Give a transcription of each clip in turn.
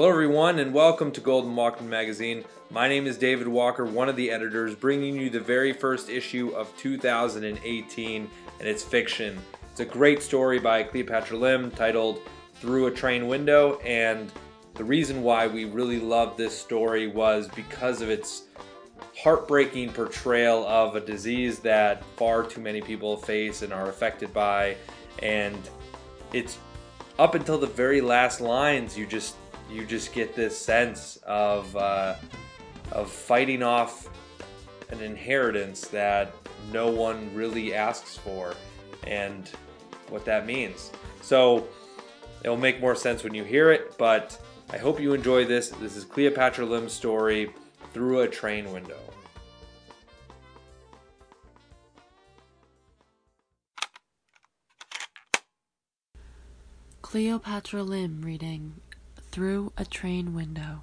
Hello, everyone, and welcome to Golden Walkman Magazine. My name is David Walker, one of the editors, bringing you the very first issue of 2018, and it's fiction. It's a great story by Cleopatra Lim titled Through a Train Window, and the reason why we really loved this story was because of its heartbreaking portrayal of a disease that far too many people face and are affected by, and it's up until the very last lines, you just you just get this sense of uh, of fighting off an inheritance that no one really asks for, and what that means. So it'll make more sense when you hear it, but I hope you enjoy this. This is Cleopatra Lim's story through a train window. Cleopatra Lim reading Through a Train Window.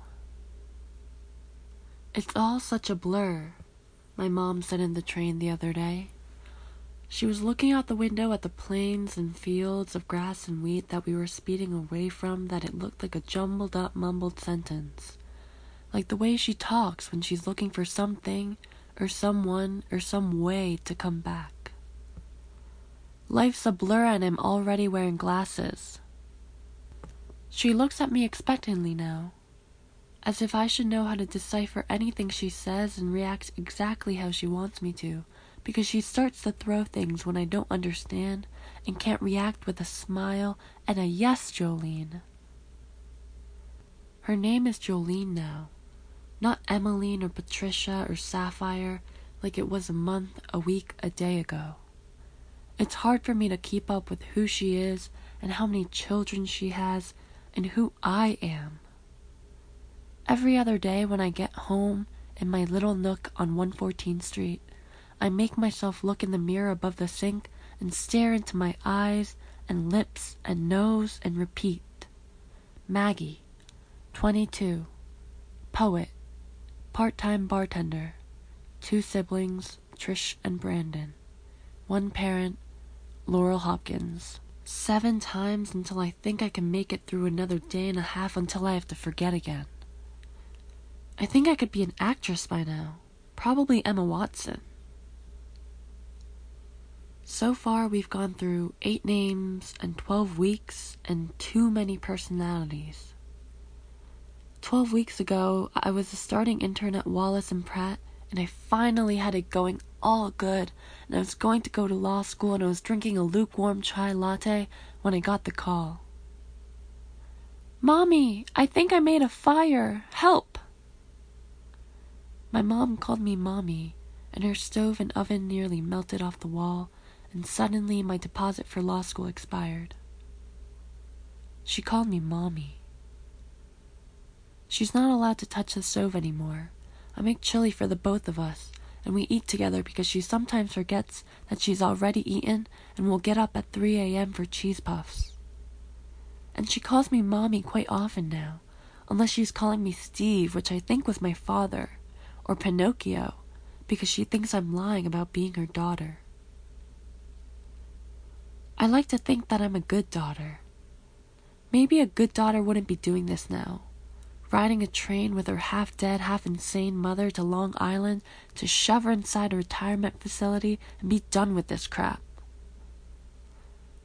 It's all such a blur, my mom said in the train the other day. She was looking out the window at the plains and fields of grass and wheat that we were speeding away from that it looked like a jumbled up mumbled sentence. Like the way she talks when she's looking for something or someone or some way to come back. Life's a blur and I'm already wearing glasses. She looks at me expectantly now, as if I should know how to decipher anything she says and react exactly how she wants me to, because she starts to throw things when I don't understand and can't react with a smile and a yes, Jolene. Her name is Jolene now, not Emmeline or Patricia or Sapphire like it was a month, a week, a day ago. It's hard for me to keep up with who she is and how many children she has and who I am. Every other day when I get home in my little nook on 114th Street, I make myself look in the mirror above the sink and stare into my eyes and lips and nose and repeat. Maggie, 22, poet, part time bartender, two siblings, Trish and Brandon, one parent, Laurel Hopkins seven times until I think I can make it through another day and a half until I have to forget again. I think I could be an actress by now, probably Emma Watson. So far, we've gone through eight names and 12 weeks and too many personalities. Twelve weeks ago, I was a starting intern at Wallace and Pratt, and I finally had it going all good, and I was going to go to law school, and I was drinking a lukewarm chai latte when I got the call. Mommy, I think I made a fire. Help! My mom called me Mommy, and her stove and oven nearly melted off the wall, and suddenly my deposit for law school expired. She called me Mommy. She's not allowed to touch the stove anymore. I make chili for the both of us, and we eat together because she sometimes forgets that she's already eaten and will get up at 3 a.m. for cheese puffs. And she calls me Mommy quite often now, unless she's calling me Steve, which I think was my father, or Pinocchio, because she thinks I'm lying about being her daughter. I like to think that I'm a good daughter. Maybe a good daughter wouldn't be doing this now riding a train with her half dead, half insane mother to Long Island to shove her inside a retirement facility and be done with this crap.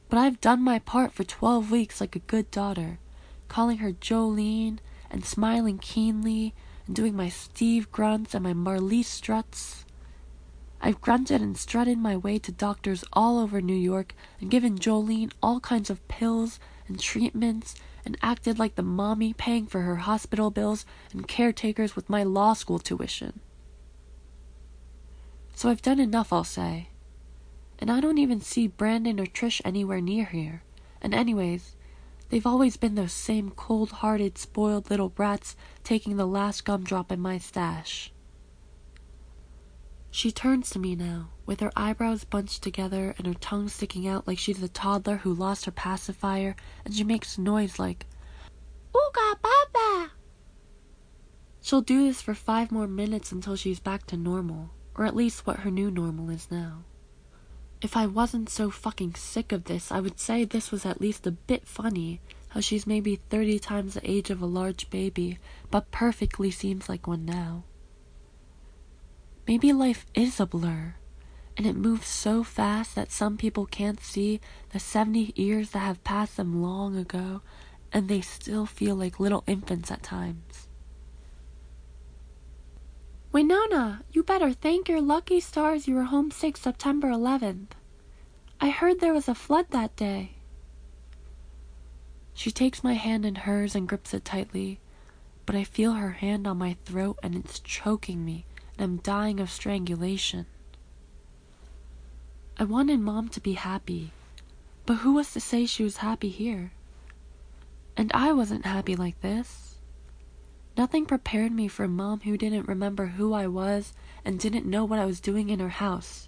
But I've done my part for 12 weeks like a good daughter, calling her Jolene and smiling keenly and doing my Steve grunts and my Marlee struts. I've grunted and strutted my way to doctors all over New York and given Jolene all kinds of pills and treatments and acted like the mommy paying for her hospital bills and caretakers with my law school tuition. So I've done enough, I'll say. And I don't even see Brandon or Trish anywhere near here. And, anyways, they've always been those same cold hearted, spoiled little brats taking the last gumdrop in my stash. She turns to me now, with her eyebrows bunched together and her tongue sticking out like she's a toddler who lost her pacifier, and she makes a noise like, Ooga Baba! She'll do this for five more minutes until she's back to normal, or at least what her new normal is now. If I wasn't so fucking sick of this, I would say this was at least a bit funny, how she's maybe 30 times the age of a large baby, but perfectly seems like one now. Maybe life is a blur, and it moves so fast that some people can't see the 70 years that have passed them long ago, and they still feel like little infants at times. Winona, you better thank your lucky stars you were home sick September 11th. I heard there was a flood that day. She takes my hand in hers and grips it tightly, but I feel her hand on my throat and it's choking me, and I'm dying of strangulation. I wanted Mom to be happy, but who was to say she was happy here? And I wasn't happy like this. Nothing prepared me for mom who didn't remember who I was and didn't know what I was doing in her house.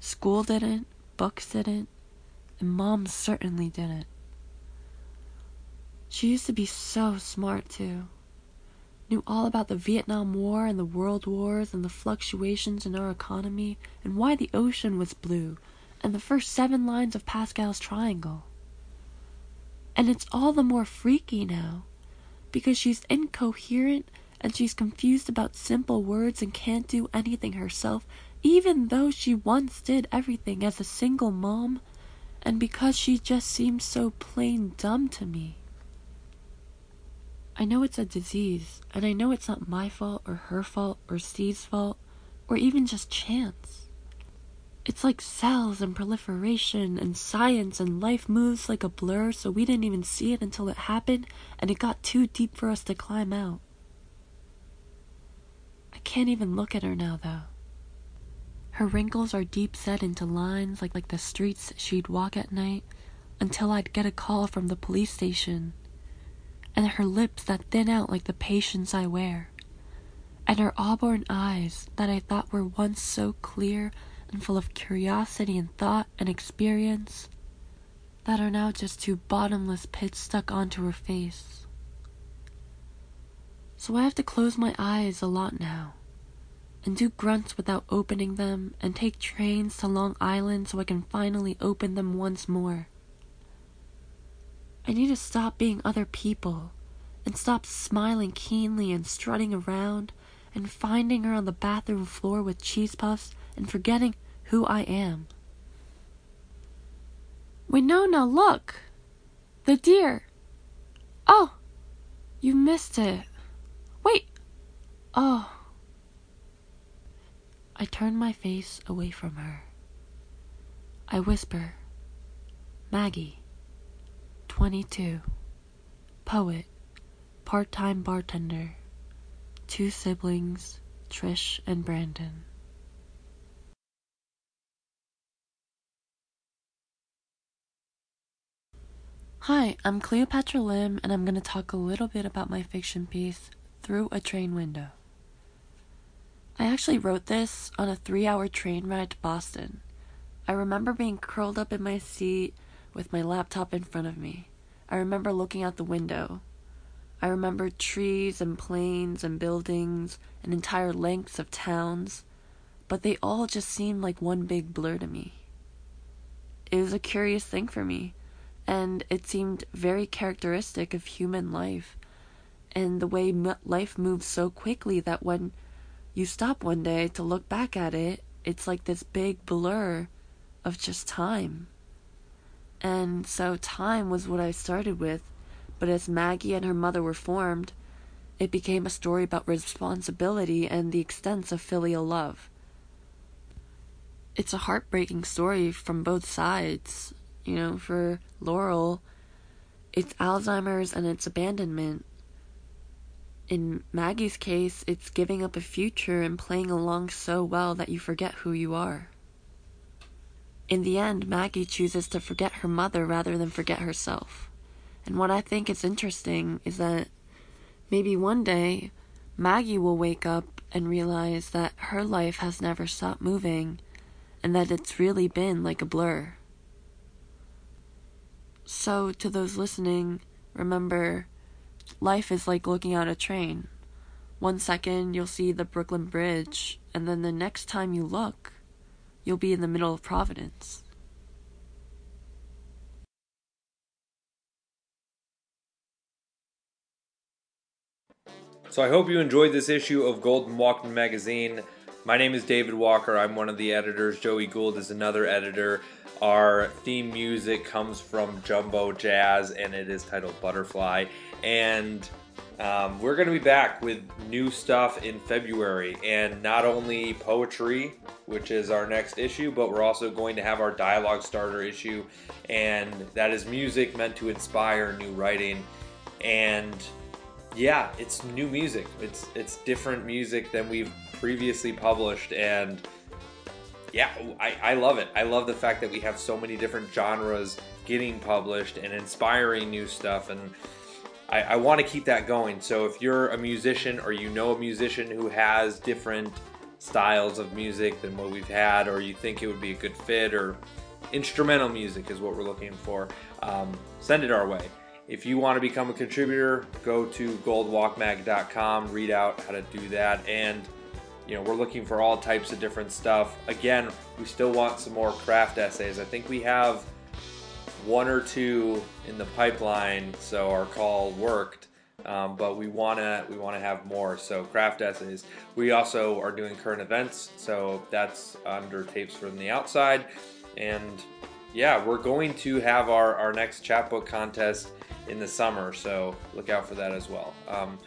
School didn't, books didn't, and mom certainly didn't. She used to be so smart, too. Knew all about the Vietnam War and the World Wars and the fluctuations in our economy and why the ocean was blue and the first seven lines of Pascal's triangle. And it's all the more freaky now because she's incoherent and she's confused about simple words and can't do anything herself, even though she once did everything as a single mom, and because she just seems so plain dumb to me. I know it's a disease, and I know it's not my fault or her fault or Steve's fault, or even just chance. It's like cells and proliferation and science and life moves like a blur, so we didn't even see it until it happened, and it got too deep for us to climb out. I can't even look at her now, though. Her wrinkles are deep set into lines like, like the streets she'd walk at night until I'd get a call from the police station and her lips that thin out like the patience I wear, and her auburn eyes that I thought were once so clear and full of curiosity and thought and experience, that are now just two bottomless pits stuck onto her face. So I have to close my eyes a lot now, and do grunts without opening them, and take trains to Long Island so I can finally open them once more. I need to stop being other people and stop smiling keenly and strutting around and finding her on the bathroom floor with cheese puffs and forgetting who I am. Winona, look! The deer! Oh! You missed it. Wait! Oh. I turn my face away from her. I whisper, Maggie. 22. Poet. Part time bartender. Two siblings, Trish and Brandon. Hi, I'm Cleopatra Lim, and I'm going to talk a little bit about my fiction piece, Through a Train Window. I actually wrote this on a three hour train ride to Boston. I remember being curled up in my seat with my laptop in front of me. I remember looking out the window. I remember trees and plains and buildings and entire lengths of towns, but they all just seemed like one big blur to me. It was a curious thing for me, and it seemed very characteristic of human life and the way life moves so quickly that when you stop one day to look back at it, it's like this big blur of just time. And so time was what I started with, but as Maggie and her mother were formed, it became a story about responsibility and the extents of filial love. It's a heartbreaking story from both sides. You know, for Laurel, it's Alzheimer's and it's abandonment. In Maggie's case, it's giving up a future and playing along so well that you forget who you are. In the end, Maggie chooses to forget her mother rather than forget herself. And what I think is interesting is that maybe one day Maggie will wake up and realize that her life has never stopped moving and that it's really been like a blur. So, to those listening, remember life is like looking at a train. One second you'll see the Brooklyn Bridge, and then the next time you look, you'll be in the middle of Providence. So I hope you enjoyed this issue of Golden Walkman Magazine. My name is David Walker. I'm one of the editors. Joey Gould is another editor. Our theme music comes from Jumbo Jazz and it is titled Butterfly. And um, we're going to be back with new stuff in February. And not only poetry, which is our next issue, but we're also going to have our dialogue starter issue. And that is music meant to inspire new writing. And yeah, it's new music. It's it's different music than we've previously published, and yeah, I, I love it. I love the fact that we have so many different genres getting published and inspiring new stuff, and I, I want to keep that going. So if you're a musician or you know a musician who has different styles of music than what we've had, or you think it would be a good fit, or instrumental music is what we're looking for, um, send it our way. If you want to become a contributor, go to goldwalkmag.com, read out how to do that, and you know we're looking for all types of different stuff. Again, we still want some more craft essays. I think we have one or two in the pipeline, so our call worked. Um, but we wanna we wanna have more. So craft essays. We also are doing current events, so that's under tapes from the outside, and yeah, we're going to have our our next chapbook contest in the summer. So look out for that as well. Um,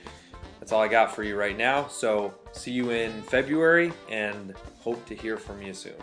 that's all I got for you right now. So see you in February and hope to hear from you soon.